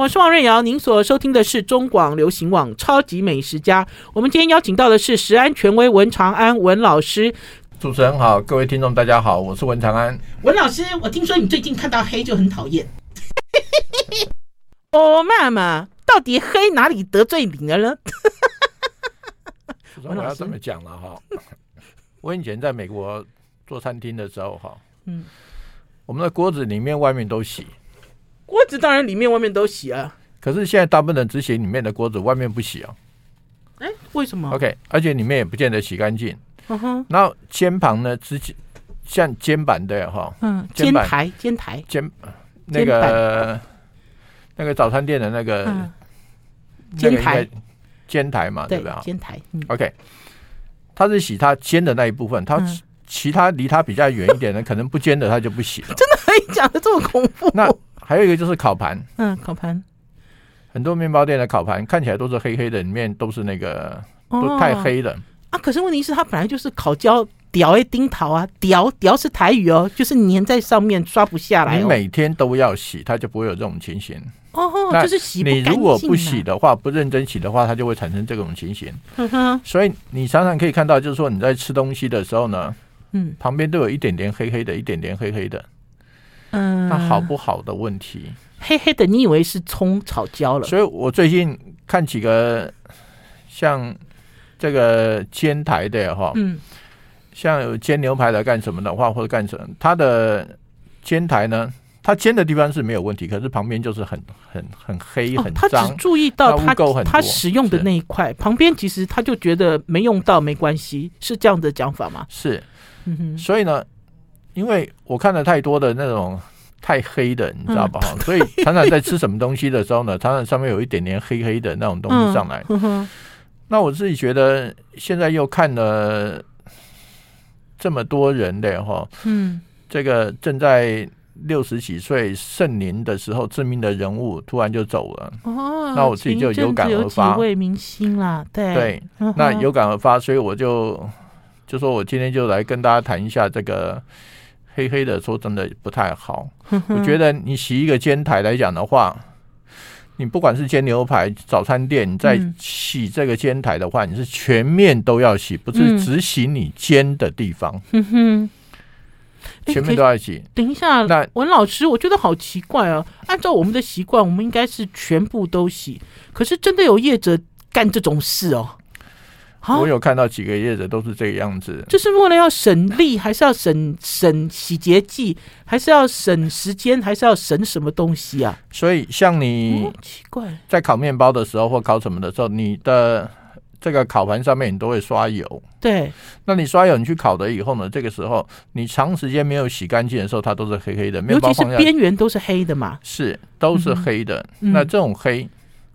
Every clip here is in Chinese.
我是王瑞瑶，您所收听的是中广流行网《超级美食家》。我们今天邀请到的是食安权威文长安文老师。主持人好，各位听众大家好，我是文长安文老师。我听说你最近看到黑就很讨厌。哦，妈妈，到底黑哪里得罪你了呢？我要这么讲了哈。我以前在美国做餐厅的时候哈，嗯，我们的锅子里面外面都洗。锅子当然里面外面都洗啊，可是现在大部分人只洗里面的锅子，外面不洗啊。哎，为什么？OK，而且里面也不见得洗干净。嗯哼。然后肩膀呢，之前像肩膀的哈，嗯，肩台、肩台、肩那个那个早餐店的那个肩台、肩台嘛，对不对？肩台。OK，他是洗他肩的那一部分，他其他离他比较远一点的，可能不肩的他就不洗了。真的 可以讲的这么恐怖？那。还有一个就是烤盘，嗯，烤盘，很多面包店的烤盘看起来都是黑黑的，里面都是那个都太黑了啊。可是问题是，它本来就是烤焦屌诶，钉桃啊，屌屌是台语哦，就是粘在上面刷不下来。你每天都要洗，它就不会有这种情形。哦，就是洗。你如果不洗的话，不认真洗的话，它就会产生这种情形。所以你常常可以看到，就是说你在吃东西的时候呢，嗯，旁边都有一点点黑黑的，一点点黑黑的。嗯，那好不好的问题？黑黑的，你以为是葱炒焦了？所以我最近看几个像这个煎台的哈，嗯，像有煎牛排的干什么的话，或者干什么，它的煎台呢，它煎的地方是没有问题，可是旁边就是很很很黑很脏。他只注意到它它使用的那一块，旁边其实他就觉得没用到没关系，是这样的讲法吗？是，嗯哼，所以呢。因为我看了太多的那种太黑的，你知道吧？所以常常在吃什么东西的时候呢，常常上面有一点点黑黑的那种东西上来。那我自己觉得，现在又看了这么多人的哈，嗯，这个正在六十几岁盛年的时候，知名的人物突然就走了。哦，那我自己就有感而发。几位明星啦，对对，那有感而发，所以我就就说我今天就来跟大家谈一下这个。黑黑的，说真的不太好。我觉得你洗一个煎台来讲的话，你不管是煎牛排、早餐店，你在洗这个煎台的话，你是全面都要洗，不是只洗你煎的地方。嗯哼，全面都要洗。等一下，那文老师，我觉得好奇怪啊。按照我们的习惯，我们应该是全部都洗。可是真的有业者干这种事哦。我有看到几个业者都是这个样子，就是为了要省力，还是要省省洗洁剂，还是要省时间，还是要省什么东西啊？所以像你奇怪，在烤面包的时候或烤什么的时候，你的这个烤盘上面你都会刷油。对，那你刷油，你去烤的以后呢？这个时候你长时间没有洗干净的时候，它都是黑黑的。尤其是边缘都是黑的嘛，是都是黑的。嗯、那这种黑。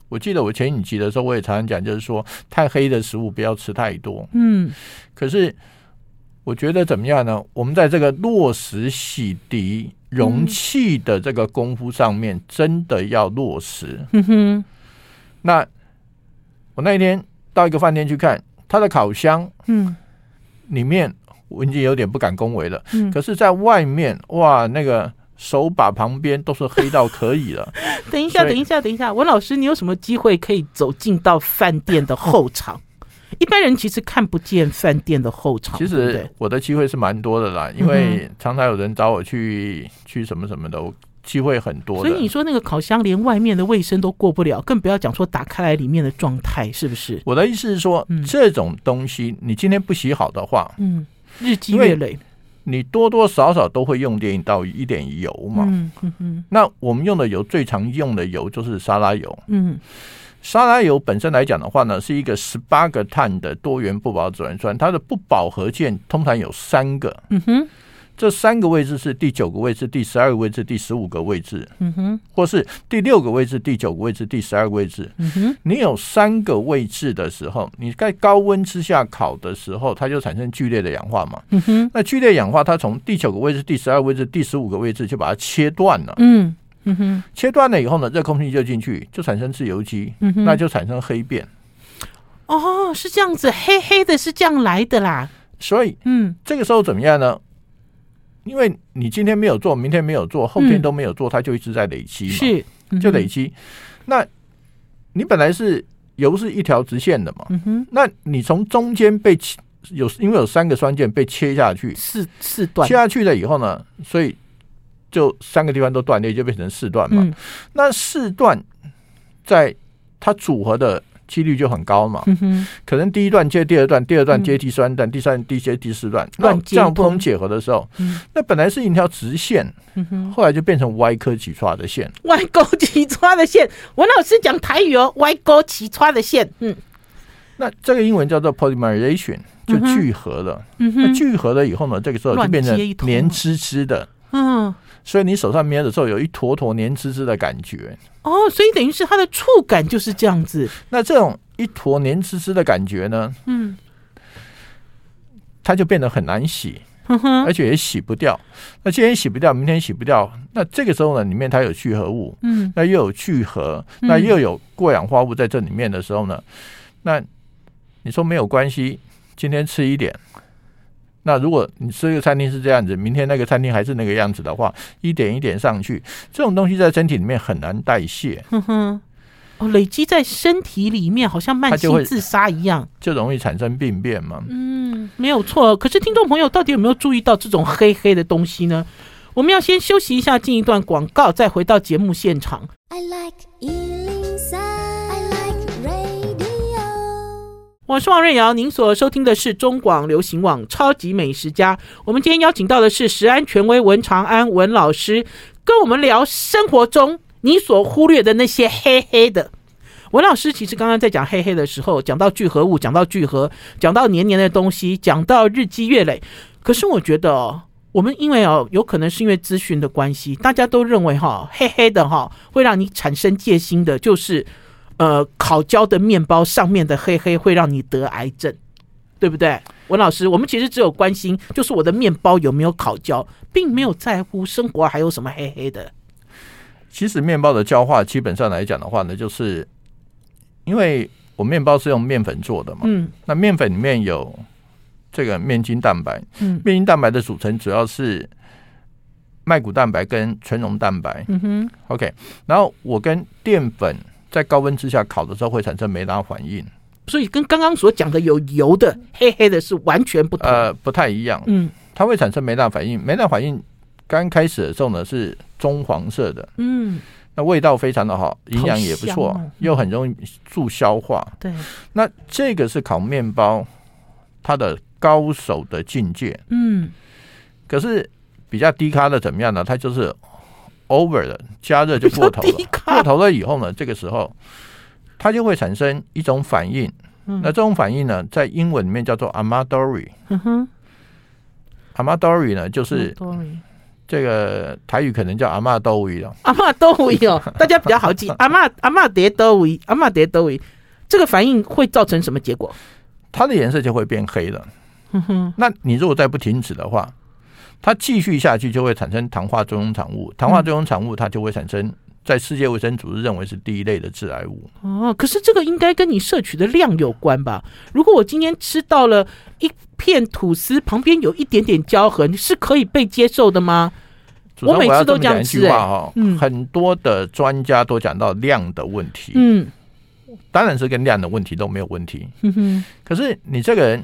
我记得我前几集的时候，我也常常讲，就是说太黑的食物不要吃太多。嗯，可是我觉得怎么样呢？我们在这个落实洗涤容器的这个功夫上面，真的要落实。嗯哼。那我那一天到一个饭店去看，他的烤箱，嗯，里面我已经有点不敢恭维了。嗯，可是在外面，哇，那个。手把旁边都是黑到可以了。等一下，等一下，等一下，文老师，你有什么机会可以走进到饭店的后场？一般人其实看不见饭店的后场。其实我的机会是蛮多的啦，因为常常有人找我去去什么什么的，机会很多。所以你说那个烤箱连外面的卫生都过不了，更不要讲说打开来里面的状态，是不是？我的意思是说，这种东西你今天不洗好的话，嗯，日积月累。你多多少少都会用点到一点油嘛。嗯嗯嗯。那我们用的油最常用的油就是沙拉油。嗯。沙拉油本身来讲的话呢，是一个十八个碳的多元不饱和脂酸，它的不饱和键通常有三个。嗯哼。这三个位置是第九个位置、第十二个位置、第十五个位置，嗯哼，或是第六个位置、第九个位置、第十二个位置，嗯哼。你有三个位置的时候，你在高温之下烤的时候，它就产生剧烈的氧化嘛，嗯哼。那剧烈氧化，它从第九个位置、第十二个位置、第十五个位置就把它切断了，嗯嗯哼。切断了以后呢，热空气就进去，就产生自由基，嗯哼，那就产生黑变。哦，是这样子，黑黑的是这样来的啦。所以，嗯，这个时候怎么样呢？因为你今天没有做，明天没有做，后天都没有做，嗯、它就一直在累积嘛，是、嗯、就累积。那你本来是油是一条直线的嘛，嗯，那你从中间被切有，因为有三个栓键被切下去，四四段切下去了以后呢，所以就三个地方都断裂，就变成四段嘛。嗯、那四段在它组合的。几率就很高嘛，可能第一段接第二段，第二段接第三段，第三段接第四段，那这样不同结合的时候，那本来是一条直线，后来就变成歪科起刷的线，歪勾起刷的线。文老师讲台语哦，歪勾起刷的线。嗯，那这个英文叫做 polymerization，就聚合了。那聚合了以后呢，这个时候就变成黏黐黐的。嗯。所以你手上捏的时候，有一坨坨黏滋滋的感觉哦，所以等于是它的触感就是这样子。那这种一坨黏滋滋的感觉呢，嗯，它就变得很难洗，而且也洗不掉。那今天洗不掉，明天洗不掉，那这个时候呢，里面它有聚合物，嗯，那又有聚合，那又有过氧化物在这里面的时候呢，那你说没有关系，今天吃一点。那如果你吃一个餐厅是这样子，明天那个餐厅还是那个样子的话，一点一点上去，这种东西在身体里面很难代谢。哼哼，哦，累积在身体里面，好像慢性自杀一样，就容易产生病变嘛。嗯，没有错。可是听众朋友到底有没有注意到这种黑黑的东西呢？我们要先休息一下，进一段广告，再回到节目现场。I like 我是王瑞瑶，您所收听的是中广流行网《超级美食家》。我们今天邀请到的是食安权威文长安文老师，跟我们聊生活中你所忽略的那些黑黑的。文老师其实刚刚在讲黑黑的时候，讲到聚合物，讲到聚合，讲到黏黏的东西，讲到日积月累。可是我觉得哦，我们因为哦，有可能是因为资讯的关系，大家都认为哈，黑黑的哈，会让你产生戒心的，就是。呃，烤焦的面包上面的黑黑会让你得癌症，对不对？文老师，我们其实只有关心，就是我的面包有没有烤焦，并没有在乎生活还有什么黑黑的。其实面包的焦化，基本上来讲的话呢，就是因为我面包是用面粉做的嘛，嗯，那面粉里面有这个面筋蛋白，嗯，面筋蛋白的组成主要是麦谷蛋白跟纯溶蛋白，嗯哼，OK，然后我跟淀粉。在高温之下烤的时候会产生梅拉反应，所以跟刚刚所讲的有油的黑黑的是完全不同，呃，不太一样。嗯，它会产生梅纳反应。梅纳反应刚开始的时候呢是棕黄色的，嗯，那味道非常的好，营养也不错，又很容易助消化。对，那这个是烤面包它的高手的境界。嗯，可是比较低咖的怎么样呢？它就是 over 了，加热就过头了。过头了以后呢，这个时候它就会产生一种反应。嗯、那这种反应呢，在英文里面叫做 Amadori。嗯哼，Amadori 呢，就是这个台语可能叫阿嬷都位了。阿嬷都位哦，大家比较好记。阿嬷阿嬷叠都位，阿嬷叠都位，这个反应会造成什么结果？它的颜色就会变黑了。嗯哼，那你如果再不停止的话，它继续下去就会产生糖化作用产物。糖化作用产物它就会产生。在世界卫生组织认为是第一类的致癌物哦，可是这个应该跟你摄取的量有关吧？如果我今天吃到了一片吐司旁边有一点点焦痕，是可以被接受的吗？我每次都讲一句话。哈，嗯，很多的专家都讲到量的问题，嗯，当然是跟量的问题都没有问题，嗯哼。可是你这个人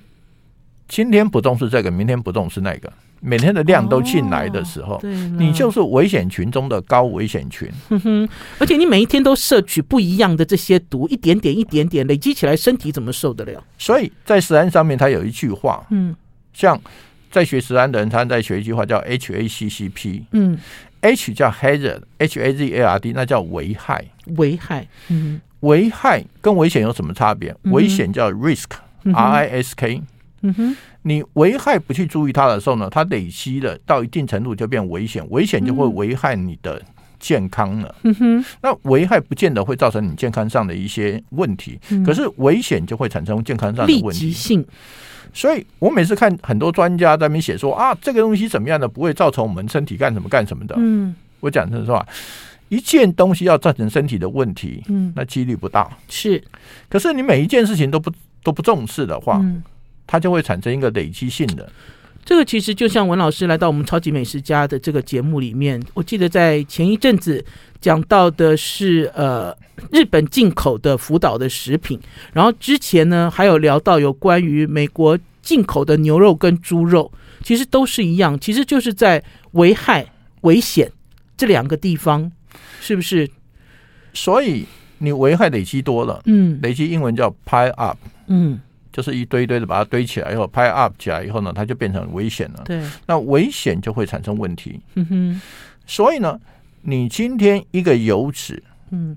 今天不重视这个，明天不重视那个。每天的量都进来的时候，哦、你就是危险群中的高危险群。哼哼，而且你每一天都摄取不一样的这些毒，一点点、一点点累积起来，身体怎么受得了？所以在食安上面，他有一句话，嗯，像在学食安的人，他在学一句话叫 HACCP，嗯，H 叫 hazard，H A Z A R D，那叫危害，危害，嗯，危害跟危险有什么差别？危险叫 risk，R I S K。嗯哼，你危害不去注意它的时候呢，它累积了到一定程度就变危险，危险就会危害你的健康了。嗯哼，那危害不见得会造成你健康上的一些问题，可是危险就会产生健康上的问题。性。所以我每次看很多专家在那边写说啊，这个东西怎么样的不会造成我们身体干什么干什么的。嗯，我讲真实话，一件东西要造成身体的问题，嗯，那几率不大。是，可是你每一件事情都不都不重视的话，它就会产生一个累积性的，这个其实就像文老师来到我们超级美食家的这个节目里面，我记得在前一阵子讲到的是呃日本进口的福岛的食品，然后之前呢还有聊到有关于美国进口的牛肉跟猪肉，其实都是一样，其实就是在危害危险这两个地方，是不是？所以你危害累积多了，嗯，累积英文叫 pile up，嗯。就是一堆一堆的把它堆起来以后，pile up 起来以后呢，它就变成危险了。对，那危险就会产生问题。嗯哼。所以呢，你今天一个油脂，嗯，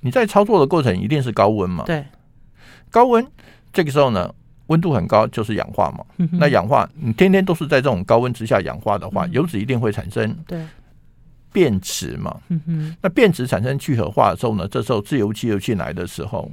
你在操作的过程一定是高温嘛？对。高温这个时候呢，温度很高就是氧化嘛。嗯哼。那氧化，你天天都是在这种高温之下氧化的话，油脂一定会产生对变质嘛。嗯哼。那变质产生聚合化的时候呢，这时候自由基又进来的时候，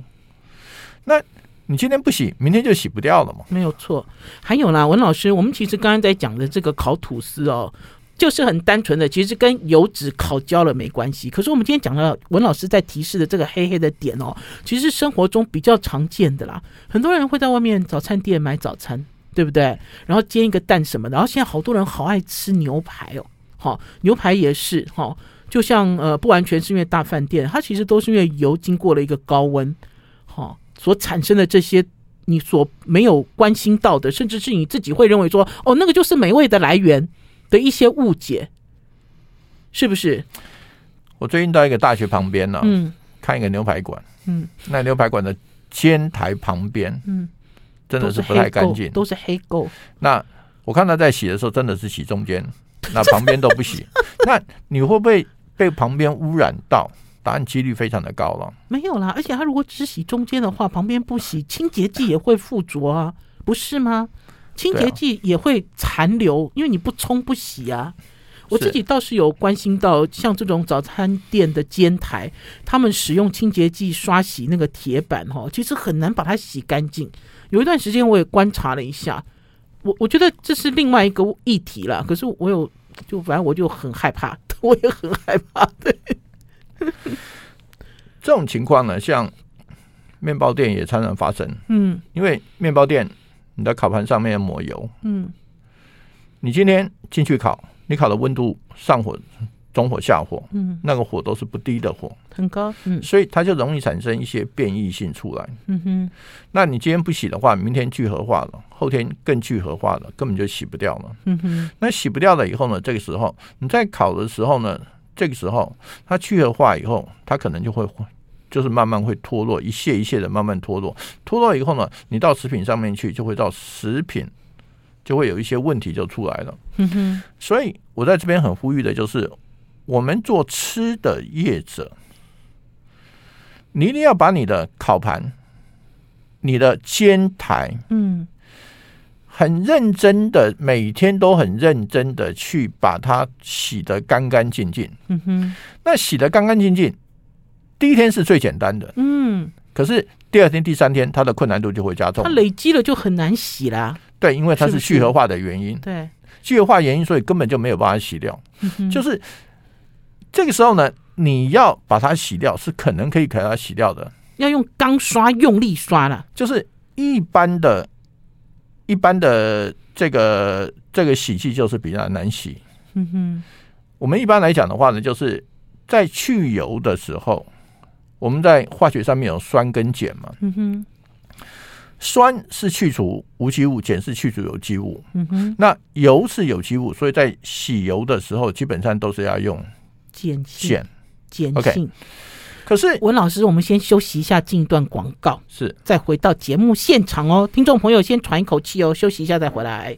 那。你今天不洗，明天就洗不掉了嘛？没有错。还有啦，文老师，我们其实刚刚在讲的这个烤吐司哦，就是很单纯的，其实跟油脂烤焦了没关系。可是我们今天讲了文老师在提示的这个黑黑的点哦，其实生活中比较常见的啦。很多人会在外面早餐店买早餐，对不对？然后煎一个蛋什么的。然后现在好多人好爱吃牛排哦，好，牛排也是哈，就像呃，不完全是因为大饭店，它其实都是因为油经过了一个高温，好。所产生的这些你所没有关心到的，甚至是你自己会认为说，哦，那个就是美味的来源的一些误解，是不是？我最近到一个大学旁边呢，嗯，看一个牛排馆，嗯，那牛排馆的煎台旁边，嗯，真的是不太干净，都是黑垢。那我看他在洗的时候，真的是洗中间，那旁边都不洗。那你会不会被旁边污染到？答案几率非常的高了，没有啦，而且他如果只洗中间的话，旁边不洗，清洁剂也会附着啊，不是吗？清洁剂也会残留，因为你不冲不洗啊。我自己倒是有关心到，像这种早餐店的煎台，他们使用清洁剂刷洗那个铁板哈，其实很难把它洗干净。有一段时间我也观察了一下，我我觉得这是另外一个议题了。可是我有就反正我就很害怕，我也很害怕，对。这种情况呢，像面包店也常常发生。嗯，因为面包店你的烤盘上面要抹油。嗯，你今天进去烤，你烤的温度上火、中火、下火，嗯，那个火都是不低的火，很高。嗯，所以它就容易产生一些变异性出来。嗯哼，那你今天不洗的话，明天聚合化了，后天更聚合化了，根本就洗不掉了。嗯哼，那洗不掉了以后呢，这个时候你在烤的时候呢，这个时候，它聚合化以后，它可能就会，就是慢慢会脱落，一屑一屑的慢慢脱落。脱落以后呢，你到食品上面去，就会到食品，就会有一些问题就出来了。嗯哼。所以我在这边很呼吁的就是，我们做吃的业者，你一定要把你的烤盘、你的煎台，嗯。很认真的，每天都很认真的去把它洗得干干净净。嗯哼，那洗得干干净净，第一天是最简单的。嗯，可是第二天、第三天，它的困难度就会加重。它累积了就很难洗啦。对，因为它是聚合化的原因。对，聚合化原因，所以根本就没有办法洗掉。就是这个时候呢，你要把它洗掉，是可能可以给它洗掉的。要用钢刷用力刷了，就是一般的。一般的这个这个洗剂就是比较难洗。嗯哼，我们一般来讲的话呢，就是在去油的时候，我们在化学上面有酸跟碱嘛。嗯哼，酸是去除无机物，碱是去除有机物。嗯哼，那油是有机物，所以在洗油的时候，基本上都是要用碱性碱碱性。Okay 可是文老师，我们先休息一下，进一段广告，是再回到节目现场哦。听众朋友，先喘一口气哦，休息一下再回来。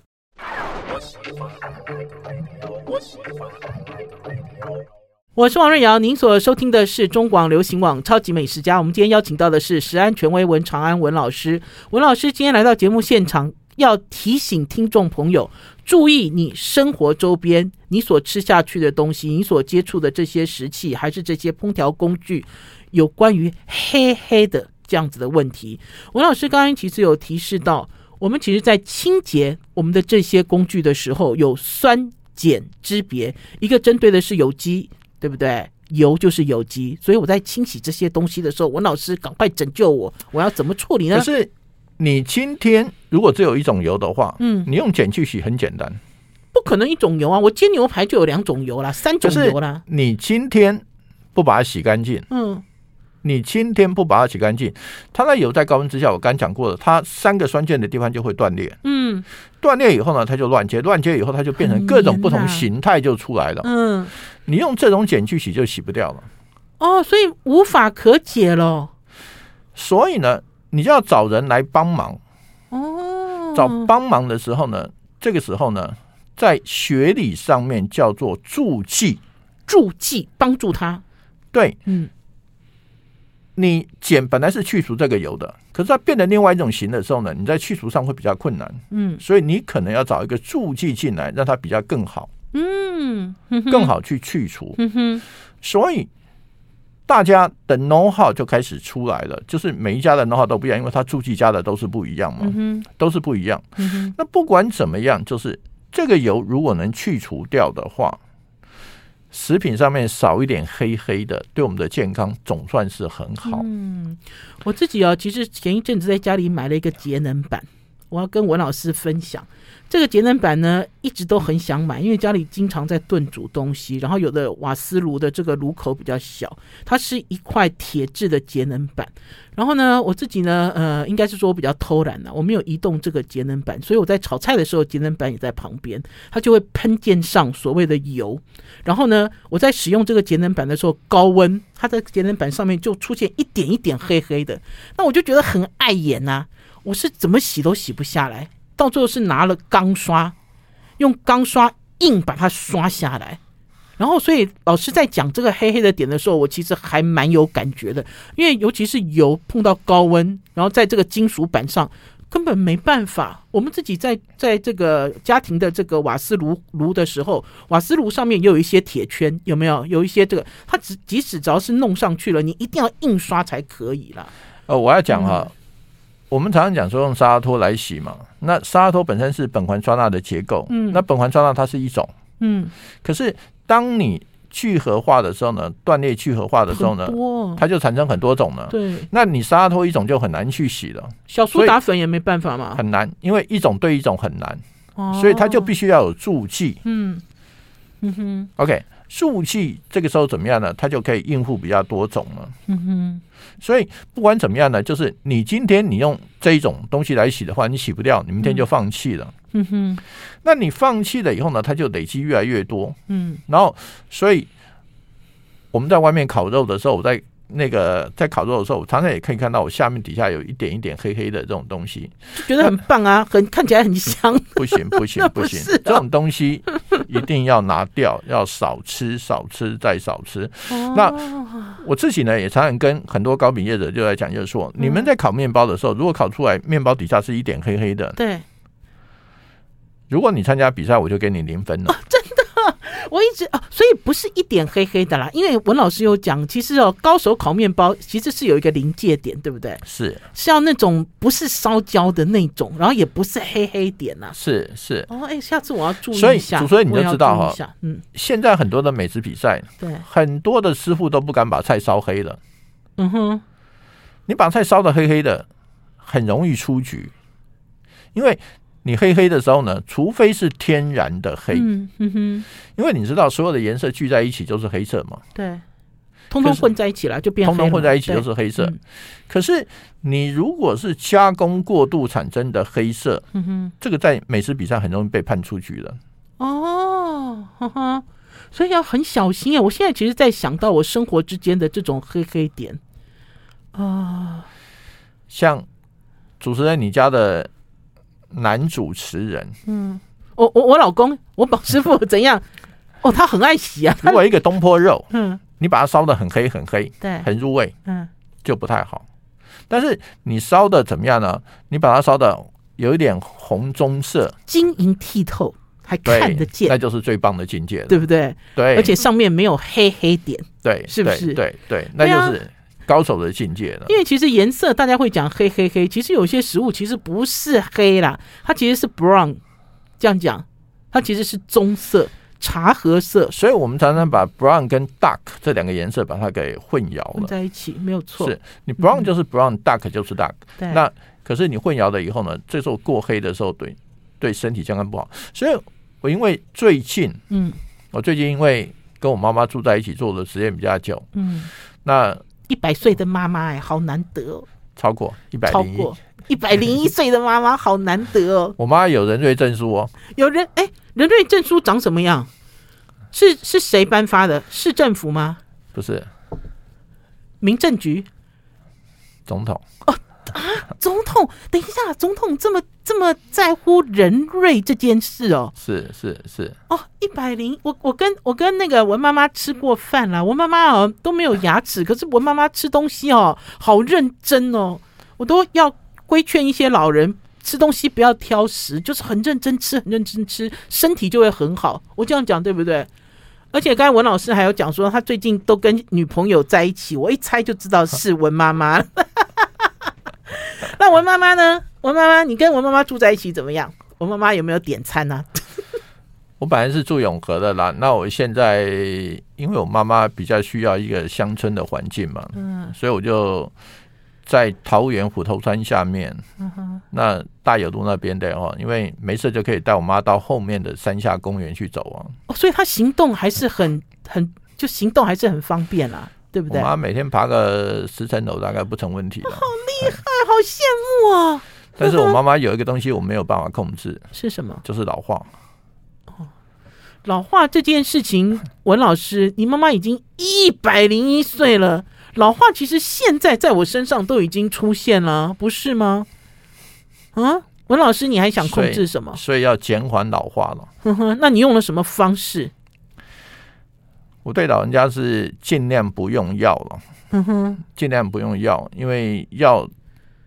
我是王瑞瑶，您所收听的是中广流行网超级美食家。我们今天邀请到的是食安权威文长安文老师，文老师今天来到节目现场。要提醒听众朋友注意，你生活周边你所吃下去的东西，你所接触的这些食器，还是这些烹调工具，有关于黑黑的这样子的问题。文老师刚刚其实有提示到，我们其实在清洁我们的这些工具的时候，有酸碱之别，一个针对的是有机，对不对？油就是有机，所以我在清洗这些东西的时候，文老师赶快拯救我，我要怎么处理呢？是你今天如果只有一种油的话，嗯，你用碱去洗很简单，不可能一种油啊！我煎牛排就有两种油啦，三种油啦。你今天不把它洗干净，嗯，你今天不把它洗干净，它那油在高温之下，我刚讲过了，它三个酸键的地方就会断裂，嗯，断裂以后呢，它就乱接，乱接以后它就变成各种不同形态就出来了，嗯，你用这种碱去洗就洗不掉了，哦，所以无法可解了，所以呢。你就要找人来帮忙哦。找帮忙的时候呢，这个时候呢，在学理上面叫做助剂，助剂帮助他。对，嗯，你碱本来是去除这个油的，可是它变成另外一种型的时候呢，你在去除上会比较困难。嗯，所以你可能要找一个助剂进来，让它比较更好。嗯，更好去去除。嗯哼，所以。大家的 know how 就开始出来了，就是每一家的 know how 都不一样，因为它助剂加的都是不一样嘛，嗯、都是不一样。嗯、那不管怎么样，就是这个油如果能去除掉的话，食品上面少一点黑黑的，对我们的健康总算是很好。嗯，我自己啊，其实前一阵子在家里买了一个节能板，我要跟文老师分享。这个节能板呢，一直都很想买，因为家里经常在炖煮东西，然后有的瓦斯炉的这个炉口比较小，它是一块铁质的节能板。然后呢，我自己呢，呃，应该是说我比较偷懒呢，我没有移动这个节能板，所以我在炒菜的时候，节能板也在旁边，它就会喷溅上所谓的油。然后呢，我在使用这个节能板的时候，高温，它的节能板上面就出现一点一点黑黑的，那我就觉得很碍眼呐，我是怎么洗都洗不下来。到最后是拿了钢刷，用钢刷硬把它刷下来，然后所以老师在讲这个黑黑的点的时候，我其实还蛮有感觉的，因为尤其是油碰到高温，然后在这个金属板上根本没办法。我们自己在在这个家庭的这个瓦斯炉炉的时候，瓦斯炉上面也有一些铁圈，有没有？有一些这个，它只即使只要是弄上去了，你一定要硬刷才可以啦。哦，我要讲哈。我们常常讲说用沙拉托来洗嘛，那沙拉托本身是苯环酸钠的结构，嗯，那苯环酸钠它是一种，嗯，可是当你聚合化的时候呢，断裂聚合化的时候呢，它就产生很多种了，对，那你沙拉托一种就很难去洗了，小苏打粉也没办法嘛，很难，因为一种对一种很难，所以它就必须要有助剂，嗯。嗯哼，OK。助剂这个时候怎么样呢？它就可以应付比较多种了。嗯哼，所以不管怎么样呢，就是你今天你用这一种东西来洗的话，你洗不掉，你明天就放弃了。嗯哼，那你放弃了以后呢，它就累积越来越多。嗯，然后所以我们在外面烤肉的时候，我在。那个在烤肉的时候，我常常也可以看到我下面底下有一点一点黑黑的这种东西，就觉得很棒啊，很看起来很香。不行不行 不行，这种东西一定要拿掉，要少吃少吃再少吃。那我自己呢，也常常跟很多糕饼业者就在讲，就是说，你们在烤面包的时候，如果烤出来面包底下是一点黑黑的，对，如果你参加比赛，我就给你零分了。我一直啊，所以不是一点黑黑的啦，因为文老师有讲，其实哦，高手烤面包其实是有一个临界点，对不对？是是要那种不是烧焦的那种，然后也不是黑黑点呐。是是哦，哎，下次我要注意一下。所以你就知道哈，嗯，现在很多的美食比赛，对，很多的师傅都不敢把菜烧黑了。嗯哼，你把菜烧的黑黑的，很容易出局，因为。你黑黑的时候呢，除非是天然的黑，嗯因为你知道所有的颜色聚在一起就是黑色嘛，对，通通混在一起了就变，通通混在一起就是黑色。可是你如果是加工过度产生的黑色，嗯哼，这个在美食比赛很容易被判出局的。哦，哈哈，所以要很小心啊！我现在其实在想到我生活之间的这种黑黑点啊，像主持人你家的。男主持人，嗯，我我我老公，我宝师傅怎样？哦，他很爱洗啊。如果一个东坡肉，嗯，你把它烧的很黑很黑，对，很入味，嗯，就不太好。但是你烧的怎么样呢？你把它烧的有一点红棕色，晶莹剔透，还看得见，那就是最棒的境界了，对不对？对，而且上面没有黑黑点，对，是不是？对对，对，那就是。高手的境界了，因为其实颜色大家会讲黑黑黑，其实有些食物其实不是黑啦，它其实是 brown，这样讲，它其实是棕色，茶褐色，所以我们常常把 brown 跟 dark 这两个颜色把它给混淆了在一起，没有错。是你 brown 就是 brown，dark、嗯、就是 dark。对。那可是你混淆了以后呢？这时候过黑的时候，对对身体健康不好。所以我因为最近，嗯，我最近因为跟我妈妈住在一起，做的时间比较久，嗯，那一百岁的妈妈哎，好难得哦。超过一百零一，一百零一岁的妈妈好难得哦。我妈有人瑞证书哦，有人哎，人瑞证书长什么样？是是谁颁发的？市政府吗？不是，民政局，总统哦啊，总统，等一下，总统这么这么在乎人瑞这件事哦？是是是哦，一百零，我我跟我跟那个文妈妈吃过饭啦，文妈妈哦都没有牙齿，可是文妈妈吃东西哦好认真哦，我都要规劝一些老人。吃东西不要挑食，就是很认真吃，很认真吃，身体就会很好。我这样讲对不对？而且刚才文老师还有讲说，他最近都跟女朋友在一起，我一猜就知道是文妈妈。那文妈妈呢？文妈妈，你跟文妈妈住在一起怎么样？文妈妈有没有点餐呢、啊？我本来是住永和的啦，那我现在因为我妈妈比较需要一个乡村的环境嘛，嗯，所以我就。在桃园虎头山下面，那大有路那边的哦，因为没事就可以带我妈到后面的山下公园去走啊。哦，所以她行动还是很很就行动还是很方便啦，对不对？我妈每天爬个十层楼大概不成问题。好厉害，好羡慕啊！但是我妈妈有一个东西我没有办法控制，是什么？就是老化。哦，老化这件事情，文老师，你妈妈已经一百零一岁了。老化其实现在在我身上都已经出现了，不是吗？啊，文老师，你还想控制什么？所以，所以要减缓老化了。哼哼，那你用了什么方式？我对老人家是尽量不用药了。嗯哼，尽量不用药，因为药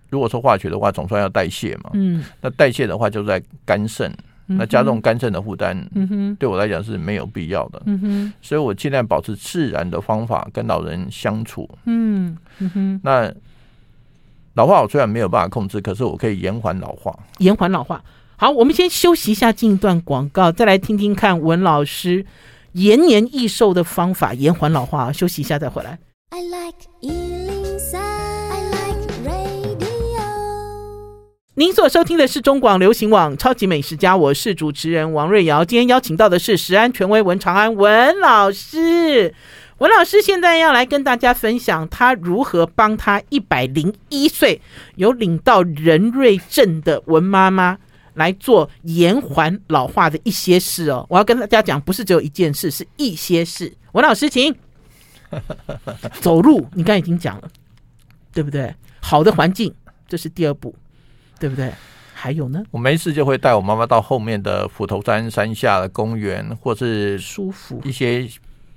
如果说化学的话，总算要代谢嘛。嗯，那代谢的话就在肝肾。那加重肝肾的负担，嗯哼，对我来讲是没有必要的，嗯哼，所以我尽量保持自然的方法跟老人相处，嗯哼，那老化我虽然没有办法控制，可是我可以延缓老化，延缓老化。好，我们先休息一下，进一段广告，再来听听看文老师延年益寿的方法，延缓老化。休息一下再回来。I like 您所收听的是中广流行网《超级美食家》，我是主持人王瑞瑶。今天邀请到的是食安权威文长安文老师。文老师现在要来跟大家分享他如何帮他一百零一岁有领到仁瑞证的文妈妈来做延缓老化的一些事哦。我要跟大家讲，不是只有一件事，是一些事。文老师，请 走路。你刚才已经讲了，对不对？好的环境，这是第二步。对不对？还有呢？我没事就会带我妈妈到后面的斧头山山下的公园，或是舒服一些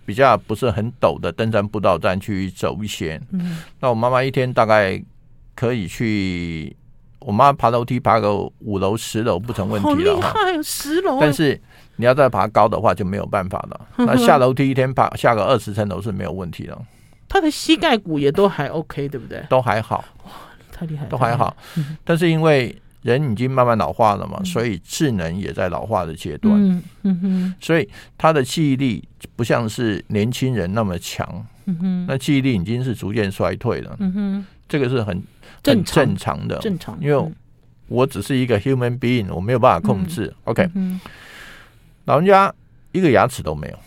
比较不是很陡的登山步道站去走一些。嗯，那我妈妈一天大概可以去，我妈爬楼梯爬个五楼十楼不成问题了。好厉害，十楼！但是你要再爬高的话就没有办法了。那下楼梯一天爬下个二十层楼是没有问题的。他的膝盖骨也都还 OK，对不对？都还好。太厉害，都还好，但是因为人已经慢慢老化了嘛，嗯、所以智能也在老化的阶段。嗯嗯哼，所以他的记忆力不像是年轻人那么强。嗯哼，那记忆力已经是逐渐衰退了。嗯哼，这个是很很正常的，正常。因为我只是一个 human being，我没有办法控制。嗯、OK，老人家一个牙齿都没有。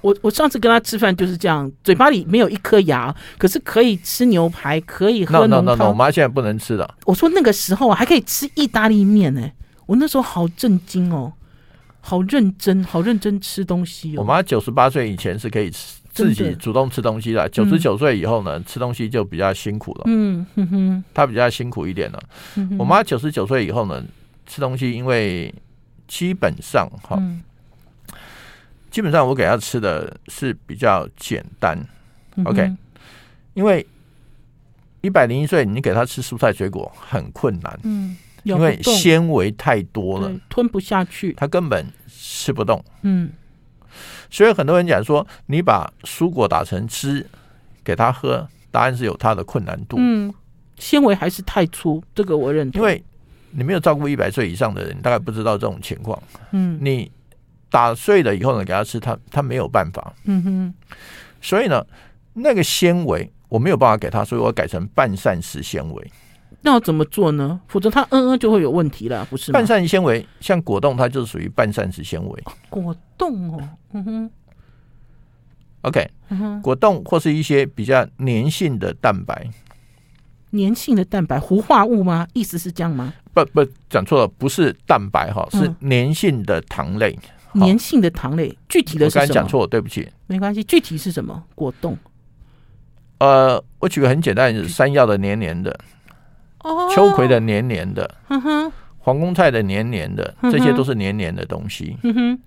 我我上次跟他吃饭就是这样，嘴巴里没有一颗牙，可是可以吃牛排，可以喝浓汤。No, no, no, no, 我妈现在不能吃了。我说那个时候还可以吃意大利面呢，我那时候好震惊哦，好认真，好认真吃东西哦。我妈九十八岁以前是可以吃自己主动吃东西了，九十九岁以后呢，嗯、吃东西就比较辛苦了。嗯哼哼，他比较辛苦一点了。嗯、我妈九十九岁以后呢，吃东西因为基本上哈。嗯。基本上我给她吃的是比较简单，OK，因为一百零一岁，你给她吃蔬菜水果很困难，嗯，因为纤维太多了，吞不下去，他根本吃不动，嗯，所以很多人讲说，你把蔬果打成汁给他喝，答案是有它的困难度，嗯，纤维还是太粗，这个我认同，因为你没有照顾一百岁以上的人，你大概不知道这种情况，嗯，你。打碎了以后呢，给他吃，他他没有办法。嗯哼。所以呢，那个纤维我没有办法给他，所以我改成半膳食纤维。那要怎么做呢？否则它嗯嗯就会有问题了，不是吗？半膳纤维像果冻，它就是属于半膳食纤维。果冻哦，嗯哼。OK，嗯哼，果冻或是一些比较粘性的蛋白。粘性的蛋白，糊化物吗？意思是这样吗？不不，讲错了，不是蛋白哈，是粘性的糖类。粘性的糖类，具体的是什讲错，对不起。没关系，具体是什么？果冻。呃，我举个很简单的，山药的黏黏的。秋葵的黏黏的，嗯哼，皇宫菜的黏黏的，这些都是黏黏的东西。嗯哼，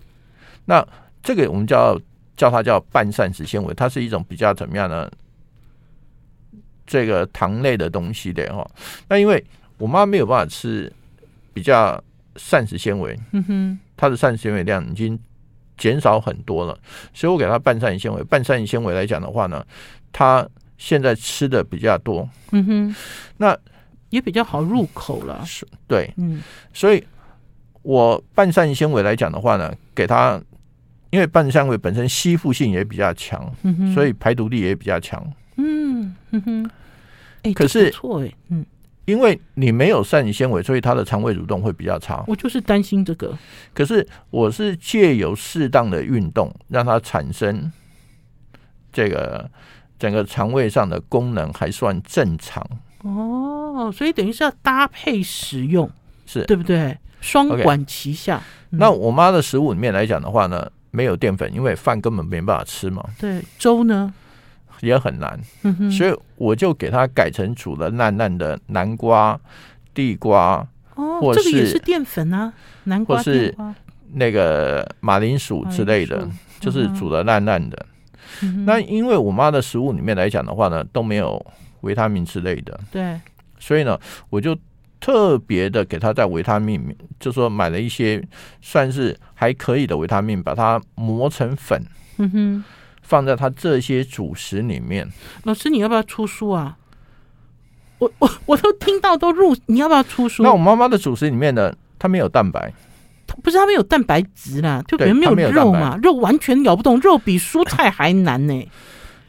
那这个我们叫叫它叫半膳食纤维，它是一种比较怎么样呢？这个糖类的东西的哈。那因为我妈没有办法吃比较膳食纤维，嗯哼，她的膳食纤维量已经减少很多了，所以我给她半膳食纤维。半膳食纤维来讲的话呢，她现在吃的比较多。嗯哼，那。也比较好入口了，是，对，嗯，所以我半膳纤维来讲的话呢，给它，因为半纤维本身吸附性也比较强，所以排毒力也比较强，嗯哼哼，哎，可是错哎，嗯，因为你没有膳食纤维，所以它的肠胃蠕动会比较差。我就是担心这个，可是我是借由适当的运动，让它产生这个整个肠胃上的功能还算正常。哦，所以等于是要搭配食用，是对不对？双管齐下。那我妈的食物里面来讲的话呢，没有淀粉，因为饭根本没办法吃嘛。对，粥呢也很难。嗯，所以我就给她改成煮了烂烂的南瓜、地瓜。哦，或这个也是淀粉啊，南瓜、或是那个马铃薯之类的，就是煮的烂烂的。嗯、那因为我妈的食物里面来讲的话呢，都没有。维他命之类的，对，所以呢，我就特别的给他在维他命，就说买了一些算是还可以的维他命，把它磨成粉，嗯哼，放在他这些主食里面。老师，你要不要出书啊？我我我都听到都入，你要不要出书？那我妈妈的主食里面呢，它没有蛋白，不是它没有蛋白质啦，就可能没有肉嘛，肉完全咬不动，肉比蔬菜还难呢、欸。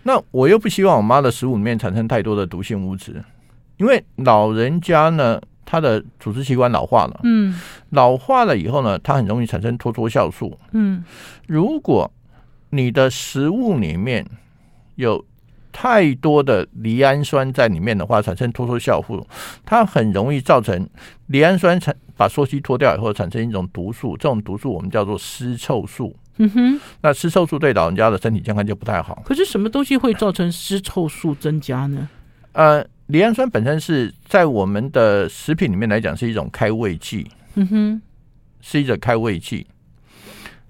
那我又不希望我妈的食物里面产生太多的毒性物质，因为老人家呢，他的组织器官老化了，嗯，老化了以后呢，它很容易产生脱脱酵素，嗯，如果你的食物里面有太多的离氨酸在里面的话，产生脱脱酵素，它很容易造成离氨酸产把羧基脱掉以后，产生一种毒素，这种毒素我们叫做湿臭素。嗯哼，那吃臭素对老人家的身体健康就不太好。可是什么东西会造成湿臭素增加呢？呃，赖氨酸本身是在我们的食品里面来讲是一种开胃剂。嗯哼，是一种开胃剂。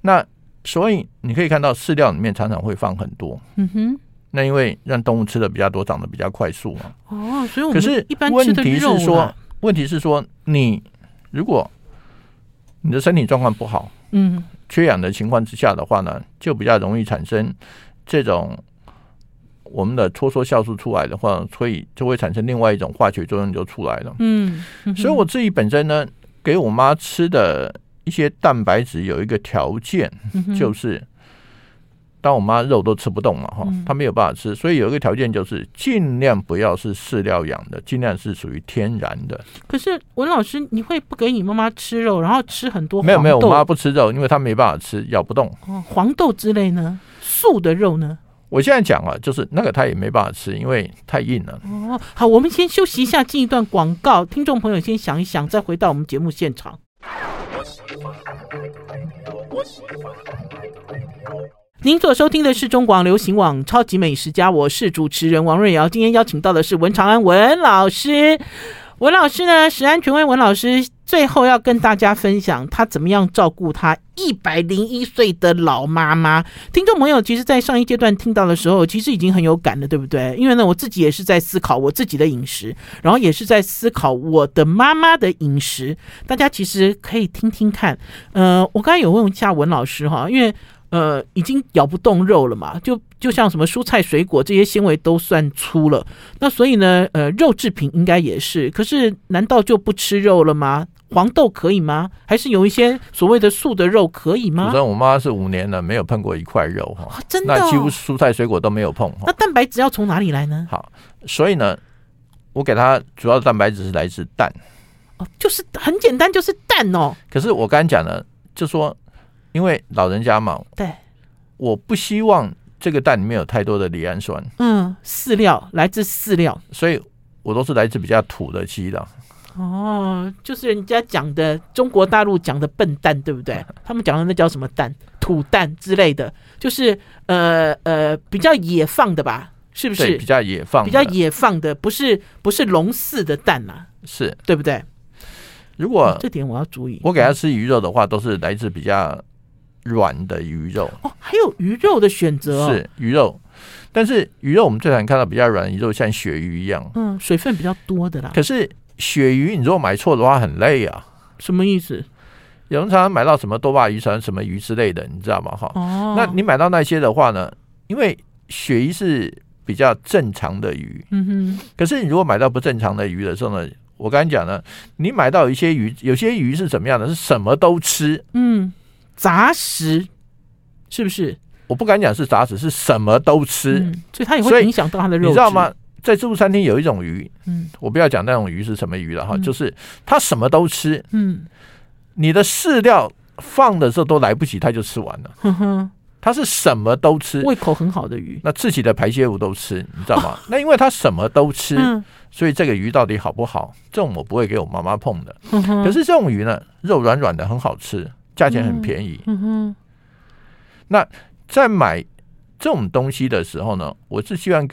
那所以你可以看到饲料里面常常会放很多。嗯哼，那因为让动物吃的比较多，长得比较快速嘛。哦，所以我们可是一般问题是说，问题是说，你如果你的身体状况不好，嗯。缺氧的情况之下的话呢，就比较容易产生这种我们的搓缩酵素出来的话，所以就会产生另外一种化学作用就出来了。嗯，所以我自己本身呢，给我妈吃的一些蛋白质有一个条件，就是。当我妈肉都吃不动嘛，哈，她没有办法吃，所以有一个条件就是尽量不要是饲料养的，尽量是属于天然的。可是文老师，你会不给你妈妈吃肉，然后吃很多？没有没有，我妈不吃肉，因为她没办法吃，咬不动。哦，黄豆之类呢？素的肉呢？我现在讲啊，就是那个她也没办法吃，因为太硬了。哦，好，我们先休息一下，进一段广告，听众朋友先想一想，再回到我们节目现场。您所收听的是中广流行网《超级美食家》，我是主持人王瑞瑶。今天邀请到的是文长安文老师。文老师呢，是安全威文老师，最后要跟大家分享他怎么样照顾他一百零一岁的老妈妈。听众朋友，其实，在上一阶段听到的时候，其实已经很有感了，对不对？因为呢，我自己也是在思考我自己的饮食，然后也是在思考我的妈妈的饮食。大家其实可以听听看。呃，我刚才有问一下文老师哈，因为。呃，已经咬不动肉了嘛，就就像什么蔬菜水果这些纤维都算粗了，那所以呢，呃，肉制品应该也是。可是难道就不吃肉了吗？黄豆可以吗？还是有一些所谓的素的肉可以吗？主持人，我妈是五年了没有碰过一块肉哈、哦，真的、哦，那几乎蔬菜水果都没有碰。那蛋白质要从哪里来呢？好，所以呢，我给她主要的蛋白质是来自蛋。哦，就是很简单，就是蛋哦。可是我刚才讲了，就说。因为老人家嘛，对，我不希望这个蛋里面有太多的赖氨酸。嗯，饲料来自饲料，所以我都是来自比较土的鸡的。哦，就是人家讲的中国大陆讲的笨蛋，对不对？他们讲的那叫什么蛋？土蛋之类的，就是呃呃比较野放的吧？是不是？比较野放，比较野放的，不是不是笼饲的蛋呐、啊？是对不对？如果、哦、这点我要注意，我给他吃鱼肉的话，都是来自比较。软的鱼肉哦，还有鱼肉的选择、哦、是鱼肉，但是鱼肉我们最常看到比较软的鱼肉，像鳕鱼一样，嗯，水分比较多的啦。可是鳕鱼，你如果买错的话，很累啊。什么意思？有人常常买到什么多巴鱼、什么什么鱼之类的，你知道吗？哈，哦，那你买到那些的话呢？因为鳕鱼是比较正常的鱼，嗯哼。可是你如果买到不正常的鱼的时候呢？我刚才讲呢，你买到一些鱼，有些鱼是怎么样的？是什么都吃，嗯。杂食是不是？我不敢讲是杂食，是什么都吃，嗯、所以它也会影响到它的肉。你知道吗？在自助餐厅有一种鱼，嗯，我不要讲那种鱼是什么鱼了哈，嗯、就是它什么都吃，嗯，你的饲料放的时候都来不及，它就吃完了。哼哼，它是什么都吃，胃口很好的鱼。那自己的排泄物都吃，你知道吗？哦、那因为它什么都吃，嗯、所以这个鱼到底好不好？这种我不会给我妈妈碰的。可是这种鱼呢，肉软软的，很好吃。价钱很便宜，嗯哼。那在买这种东西的时候呢，我是希望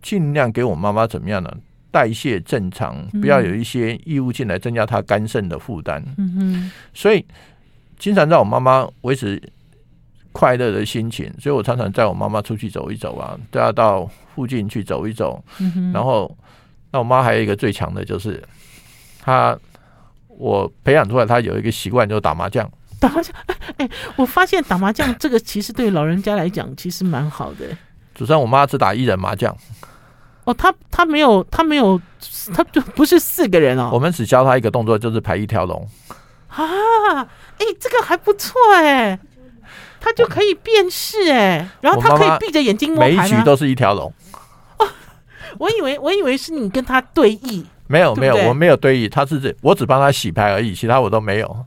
尽量给我妈妈怎么样呢？代谢正常，不要有一些异物进来增加她肝肾的负担。嗯哼。所以经常让我妈妈维持快乐的心情，所以我常常带我妈妈出去走一走啊，带她到附近去走一走。嗯哼。然后，那我妈还有一个最强的就是，她我培养出来，她有一个习惯，就是打麻将。打麻将，哎，我发现打麻将这个其实对老人家来讲其实蛮好的。主持人，我妈只打一人麻将。哦，他他没有，他没有，他就不是四个人哦。我们只教他一个动作，就是排一条龙。啊，哎，这个还不错哎，他就可以辨识哎，然后他可以闭着眼睛摸牌。每一局都是一条龙。哦，我以为我以为是你跟他对弈。没有没有，我没有对弈，他是这，我只帮他洗牌而已，其他我都没有。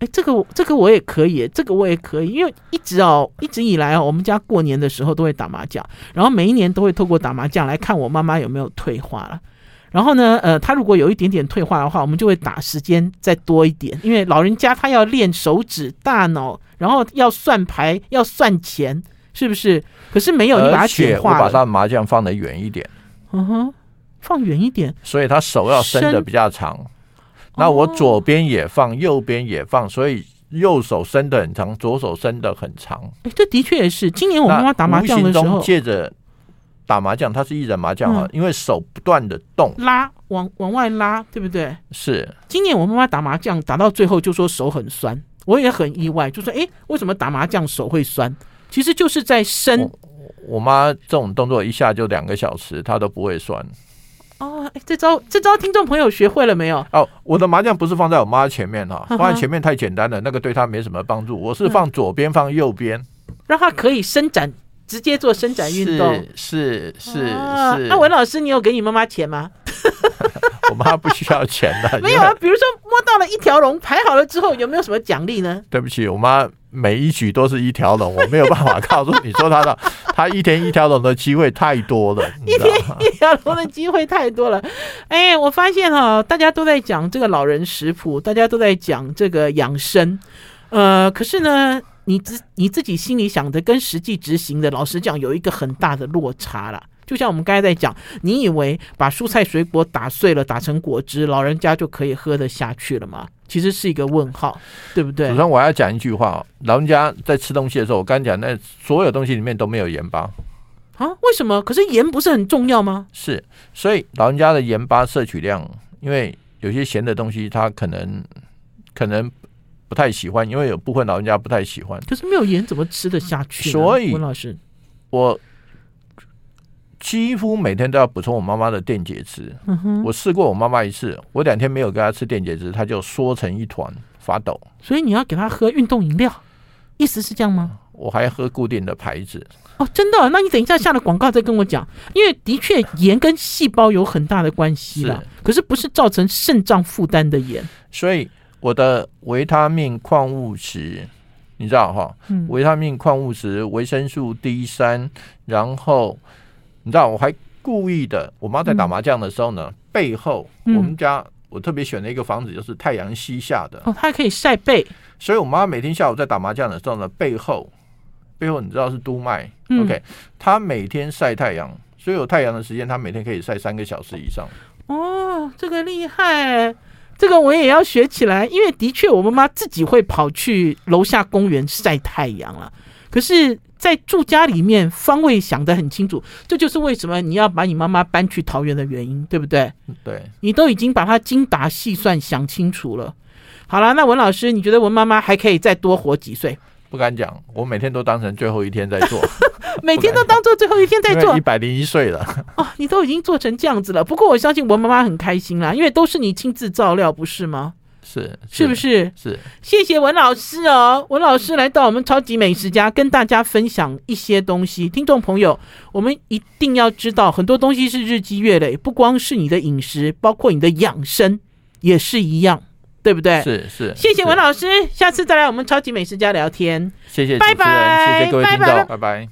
哎，这个这个我也可以，这个我也可以，因为一直哦，一直以来哦，我们家过年的时候都会打麻将，然后每一年都会透过打麻将来看我妈妈有没有退化了。然后呢，呃，她如果有一点点退化的话，我们就会打时间再多一点，因为老人家他要练手指、大脑，然后要算牌、要算钱，是不是？可是没有，你把它简化。我把他麻将放得远一点，嗯哼，放远一点，所以他手要伸的比较长。那我左边也放，右边也放，所以右手伸的很长，左手伸的很长。哎，这的确也是。今年我妈妈打麻将的时候，借着打麻将，她是一人麻将哈，因为手不断的动，拉，往往外拉，对不对？是。今年我妈妈打麻将打到最后就说手很酸，我也很意外，就说哎，为什么打麻将手会酸？其实就是在伸。我妈这种动作一下就两个小时，她都不会酸。哦，哎，这招这招，听众朋友学会了没有？哦，我的麻将不是放在我妈前面哈，放在前面太简单了，那个对她没什么帮助。我是放左边，放右边，让她可以伸展，直接做伸展运动。是是是。那文老师，你有给你妈妈钱吗？我妈不需要钱的。没有啊，比如说摸到了一条龙，排好了之后，有没有什么奖励呢？对不起，我妈。每一局都是一条龙，我没有办法告诉你说她的，她一天一条龙的机会太多了，一天一条龙的机会太多了。哎，我发现哈，大家都在讲这个老人食谱，大家都在讲这个养生，呃，可是呢，你自你自己心里想的跟实际执行的，老实讲，有一个很大的落差了。就像我们刚才在讲，你以为把蔬菜水果打碎了打成果汁，老人家就可以喝得下去了吗？其实是一个问号，对不对？首先我要讲一句话，老人家在吃东西的时候，我刚才讲那所有东西里面都没有盐巴啊？为什么？可是盐不是很重要吗？是，所以老人家的盐巴摄取量，因为有些咸的东西，它可能可能不太喜欢，因为有部分老人家不太喜欢。可是没有盐怎么吃得下去？所以，温老师，我几乎每天都要补充我妈妈的电解质。嗯，我试过我妈妈一次，我两天没有给她吃电解质，她就缩成一团发抖。所以你要给她喝运动饮料，意思是这样吗？我还喝固定的牌子。哦，真的？那你等一下下了广告再跟我讲，因为的确盐跟细胞有很大的关系啦。可是不是造成肾脏负担的盐。所以我的维他命、矿物质，你知道哈？嗯，维他命、矿物质、维生素 D 三，然后你知道我还故意的，我妈在打麻将的时候呢，嗯、背后我们家我特别选了一个房子，就是太阳西下的。哦，它还可以晒背。所以我妈每天下午在打麻将的时候呢，背后。背后你知道是督脉、嗯、，OK，她每天晒太阳，所以有太阳的时间，她每天可以晒三个小时以上。哦，这个厉害，这个我也要学起来。因为的确，我妈妈自己会跑去楼下公园晒太阳了。可是，在住家里面，方位想得很清楚，这就是为什么你要把你妈妈搬去桃园的原因，对不对？对，你都已经把它精打细算想清楚了。好了，那文老师，你觉得文妈妈还可以再多活几岁？不敢讲，我每天都当成最后一天在做，每天都当做最后一天在做，一百零一岁了哦，你都已经做成这样子了。不过我相信我妈妈很开心啦，因为都是你亲自照料，不是吗？是，是，是不是？是。谢谢文老师哦，文老师来到我们超级美食家，跟大家分享一些东西。听众朋友，我们一定要知道，很多东西是日积月累，不光是你的饮食，包括你的养生也是一样。对不对？是是，谢谢文老师，下次再来我们超级美食家聊天。谢谢，拜拜，谢谢各位听众，拜拜。拜拜。